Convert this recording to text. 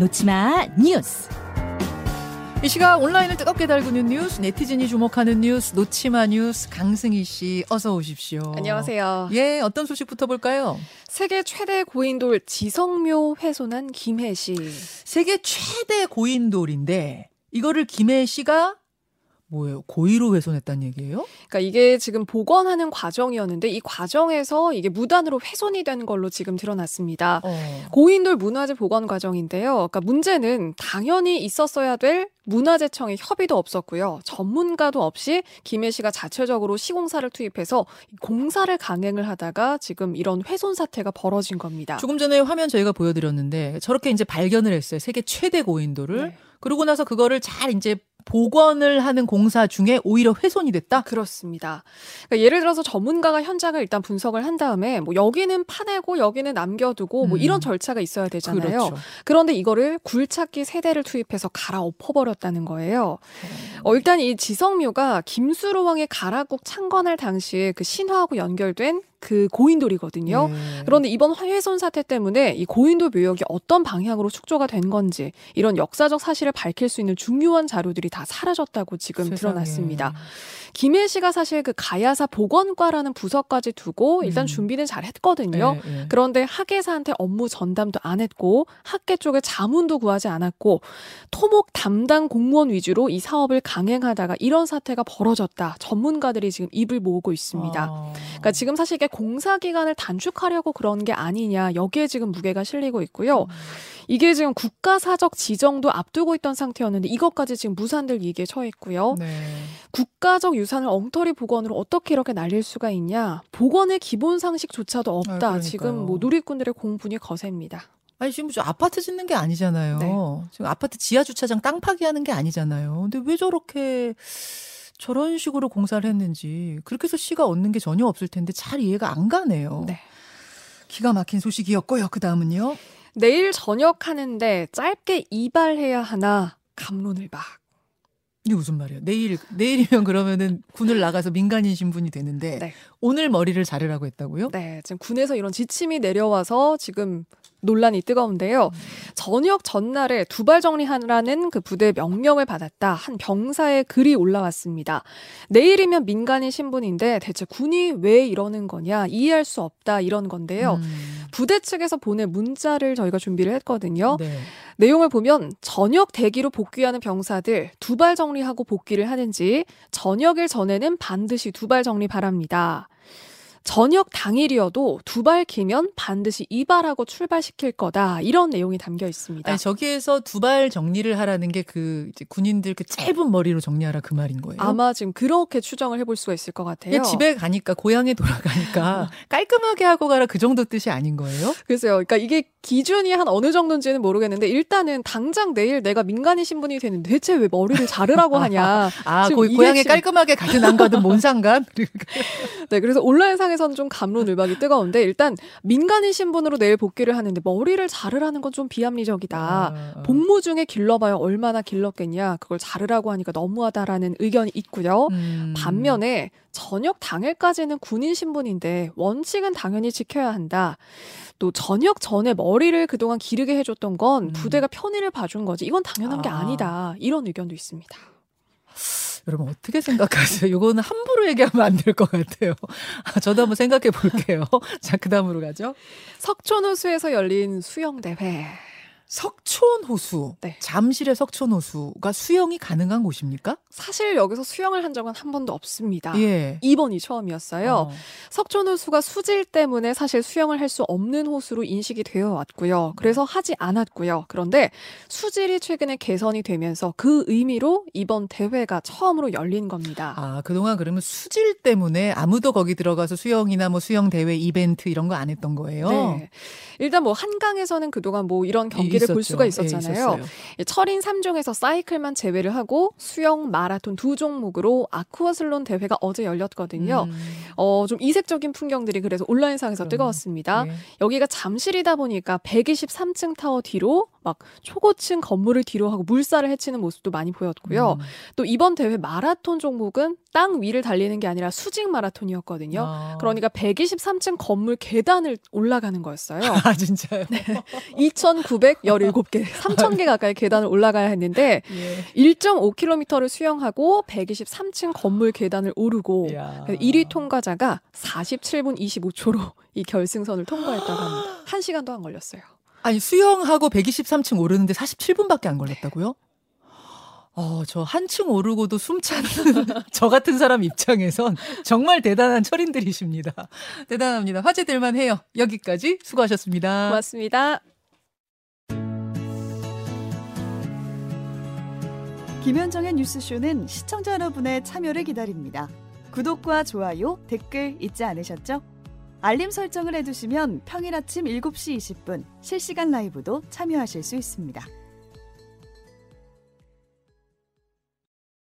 놓치마 뉴스. 이 시각 온라인을 뜨겁게 달구는 뉴스, 네티즌이 주목하는 뉴스, 놓치마 뉴스, 강승희 씨, 어서 오십시오. 안녕하세요. 예, 어떤 소식부터 볼까요? 세계 최대 고인돌 지석묘 훼손한 김해시. 세계 최대 고인돌인데, 이거를 김해시가 뭐예요? 고의로 훼손했다는 얘기예요? 그러니까 이게 지금 복원하는 과정이었는데 이 과정에서 이게 무단으로 훼손이 된 걸로 지금 드러났습니다. 어. 고인돌 문화재 복원 과정인데요. 그러니까 문제는 당연히 있었어야 될 문화재청의 협의도 없었고요. 전문가도 없이 김해시가 자체적으로 시공사를 투입해서 공사를 강행을 하다가 지금 이런 훼손 사태가 벌어진 겁니다. 조금 전에 화면 저희가 보여드렸는데 저렇게 이제 발견을 했어요. 세계 최대 고인돌을. 네. 그러고 나서 그거를 잘 이제 복원을 하는 공사 중에 오히려 훼손이 됐다? 그렇습니다. 그러니까 예를 들어서 전문가가 현장을 일단 분석을 한 다음에 뭐 여기는 파내고 여기는 남겨두고 뭐 음. 이런 절차가 있어야 되잖아요. 그렇죠. 그런데 이거를 굴착기 세대를 투입해서 갈아엎어버렸다는 거예요. 어, 일단 이 지성묘가 김수로 왕의 가락국 창건할 당시에 그 신화하고 연결된 그 고인돌이거든요. 네. 그런데 이번 훼손 사태 때문에 이 고인돌 묘역이 어떤 방향으로 축조가 된 건지 이런 역사적 사실을 밝힐 수 있는 중요한 자료들이 다 사라졌다고 지금 세상에. 드러났습니다. 김혜 씨가 사실 그 가야사 보건과라는 부서까지 두고 일단 음. 준비는 잘 했거든요. 예, 예. 그런데 학예사한테 업무 전담도 안 했고 학계 쪽에 자문도 구하지 않았고 토목 담당 공무원 위주로 이 사업을 강행하다가 이런 사태가 벌어졌다. 전문가들이 지금 입을 모으고 있습니다. 아. 그러니까 지금 사실 이게 공사 기간을 단축하려고 그런 게 아니냐 여기에 지금 무게가 실리고 있고요. 이게 지금 국가 사적 지정도 앞두고 있던 상태였는데 이것까지 지금 무산될 위기에 처했고요. 네. 국가적 유산을 엉터리 복원으로 어떻게 이렇게 날릴 수가 있냐? 복원의 기본 상식조차도 없다. 아. 지금 뭐 누리꾼들의 공분이 거셉니다. 아니 지금 저 아파트 짓는 게 아니잖아요. 네. 지금 아파트 지하 주차장 땅 파기하는 게 아니잖아요. 근데 왜 저렇게 저런 식으로 공사를 했는지 그렇게 해서 씨가 얻는 게 전혀 없을 텐데 잘 이해가 안 가네요. 네. 기가 막힌 소식이었고요. 그 다음은요. 내일 저녁 하는데 짧게 이발해야 하나 감론을 박. 이게 무슨 말이에요? 내일 내일이면 그러면은 군을 나가서 민간인 신분이 되는데 네. 오늘 머리를 자르라고 했다고요? 네, 지금 군에서 이런 지침이 내려와서 지금 논란이 뜨거운데요. 저녁 전날에 두발 정리하라는 그 부대 명령을 받았다. 한 병사의 글이 올라왔습니다. 내일이면 민간인 신분인데 대체 군이 왜 이러는 거냐 이해할 수 없다 이런 건데요. 음. 부대 측에서 보낸 문자를 저희가 준비를 했거든요. 네. 내용을 보면 저녁 대기로 복귀하는 병사들 두 발 정리하고 복귀를 하는지 저녁일 전에는 반드시 두 발 정리 바랍니다. 저녁 당일이어도 두 발 기면 반드시 이발하고 출발시킬 거다. 이런 내용이 담겨 있습니다. 아니 저기에서 두 발 정리를 하라는 게 그 군인들 그 짧은 머리로 정리하라 그 말인 거예요. 아마 지금 그렇게 추정을 해볼 수가 있을 것 같아요. 집에 가니까 고향에 돌아가니까 깔끔하게 하고 가라 그 정도 뜻이 아닌 거예요? 글쎄요. 그러니까 이게 기준이 한 어느 정도인지는 모르겠는데 일단은 당장 내일 내가 민간인 신분이 되는데 대체 왜 머리를 자르라고 하냐. 아, 고, 고향에 지금- 깔끔하게 가든 안 가든 뭔 상관? 네, 그래서 온라인 상 에서는 좀 감론을박이 뜨거운데 일단 민간인 신분으로 내일 복귀를 하는데 머리를 자르라는 건 좀 비합리적이다. 아, 복무 중에 길러봐야 얼마나 길렀겠냐. 그걸 자르라고 하니까 너무하다라는 의견이 있고요. 음. 반면에 저녁 당일까지는 군인 신분인데 원칙은 당연히 지켜야 한다. 또 저녁 전에 머리를 그동안 기르게 해줬던 건 음. 부대가 편의를 봐준 거지. 이건 당연한 게 아. 아니다. 이런 의견도 있습니다. 여러분 어떻게 생각하세요? 이거는 함부로 얘기하면 안 될 것 같아요. 아, 저도 한번 생각해 볼게요. 자, 그 다음으로 가죠. 석촌호수에서 열린 수영대회. 석촌호수. 네. 잠실의 석촌호수가 수영이 가능한 곳입니까? 사실 여기서 수영을 한 적은 한 번도 없습니다. 예. 이번이 처음이었어요. 어. 석촌호수가 수질 때문에 사실 수영을 할 수 없는 호수로 인식이 되어 왔고요. 그래서 하지 않았고요. 그런데 수질이 최근에 개선이 되면서 그 의미로 이번 대회가 처음으로 열린 겁니다. 아, 그동안 그러면 수질 때문에 아무도 거기 들어가서 수영이나 뭐 수영 대회 이벤트 이런 거 안 했던 거예요? 네. 일단 뭐 한강에서는 그동안 뭐 이런 경기를 볼 있었죠. 수가 예, 있었잖아요. 이 철인 3종에서 사이클만 제외를 하고 수영, 마라톤 두 종목으로 아쿠아슬론 대회가 어제 열렸거든요. 음. 어, 좀 이색적인 풍경들이 그래서 온라인상에서 그럼요. 뜨거웠습니다. 예. 여기가 잠실이다 보니까 123층 타워 뒤로 막 초고층 건물을 뒤로 하고 물살을 헤치는 모습도 많이 보였고요. 음. 또 이번 대회 마라톤 종목은 땅 위를 달리는 게 아니라 수직 마라톤이었거든요. 아. 그러니까 123층 건물 계단을 올라가는 거였어요. 아 진짜요? 네. 2,917개, 3,000개 가까이 계단을 올라가야 했는데 예. 1.5km를 수영하고 123층 건물 계단을 오르고 이야. 1위 통과자가 47분 25초로 이 결승선을 통과했다고 합니다. 1시간도 안 걸렸어요. 아니 수영하고 123층 오르는데 47분밖에 안 걸렸다고요? 어, 저 한층 오르고도 숨 차는 저 같은 사람 입장에선 정말 대단한 철인들이십니다. 대단합니다. 화제될만 해요. 여기까지 수고하셨습니다. 고맙습니다. 김현정의 뉴스쇼는 시청자 여러분의 참여를 기다립니다. 구독과 좋아요, 댓글 잊지 않으셨죠? 알림 설정을 해두시면 평일 아침 7시 20분 실시간 라이브도 참여하실 수 있습니다.